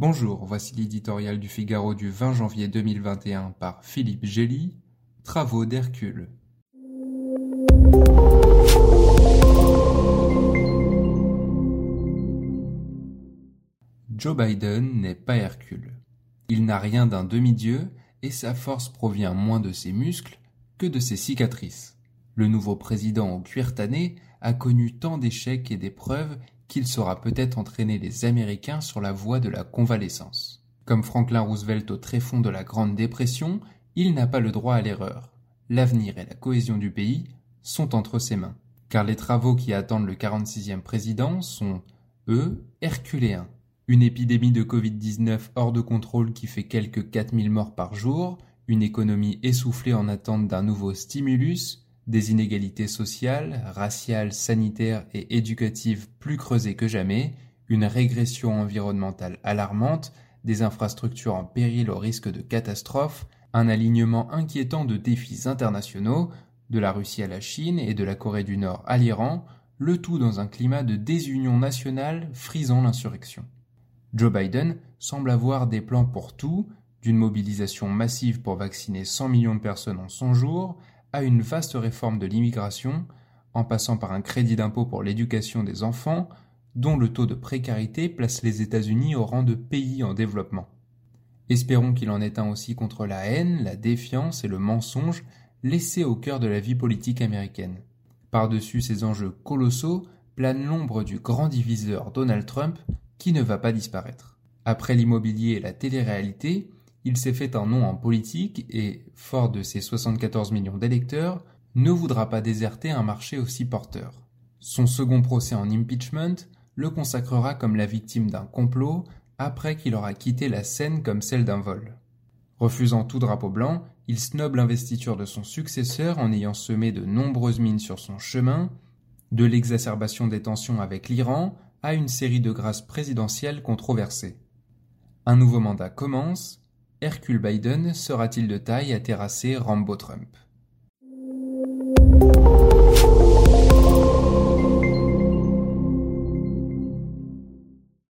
Bonjour, voici l'éditorial du Figaro du 20 janvier 2021 par Philippe Gély, Travaux d'Hercule. Joe Biden n'est pas Hercule. Il n'a rien d'un demi-dieu et sa force provient moins de ses muscles que de ses cicatrices. Le nouveau président au cuir tanné a connu tant d'échecs et d'épreuves qu'il saura peut-être entraîner les Américains sur la voie de la convalescence. Comme Franklin Roosevelt au tréfonds de la Grande Dépression, il n'a pas le droit à l'erreur. L'avenir et la cohésion du pays sont entre ses mains. Car les travaux qui attendent le 46e président sont, eux, herculéens. Une épidémie de Covid-19 hors de contrôle qui fait quelques 4000 morts par jour, une économie essoufflée en attente d'un nouveau stimulus, des inégalités sociales, raciales, sanitaires et éducatives plus creusées que jamais, une régression environnementale alarmante, des infrastructures en péril au risque de catastrophe, un alignement inquiétant de défis internationaux, de la Russie à la Chine et de la Corée du Nord à l'Iran, le tout dans un climat de désunion nationale frisant l'insurrection. Joe Biden semble avoir des plans pour tout, d'une mobilisation massive pour vacciner 100 millions de personnes en 100 jours, à une vaste réforme de l'immigration, en passant par un crédit d'impôt pour l'éducation des enfants, dont le taux de précarité place les États-Unis au rang de pays en développement. Espérons qu'il en est un aussi contre la haine, la défiance et le mensonge laissés au cœur de la vie politique américaine. Par-dessus ces enjeux colossaux plane l'ombre du grand diviseur Donald Trump qui ne va pas disparaître. Après l'immobilier et la télé-réalité, il s'est fait un nom en politique et, fort de ses 74 millions d'électeurs, ne voudra pas déserter un marché aussi porteur. Son second procès en impeachment le consacrera comme la victime d'un complot après qu'il aura quitté la scène comme celle d'un vol. Refusant tout drapeau blanc, il snobe l'investiture de son successeur en ayant semé de nombreuses mines sur son chemin, de l'exacerbation des tensions avec l'Iran à une série de grâces présidentielles controversées. Un nouveau mandat commence, Hercule Biden sera-t-il de taille à terrasser Rambo Trump?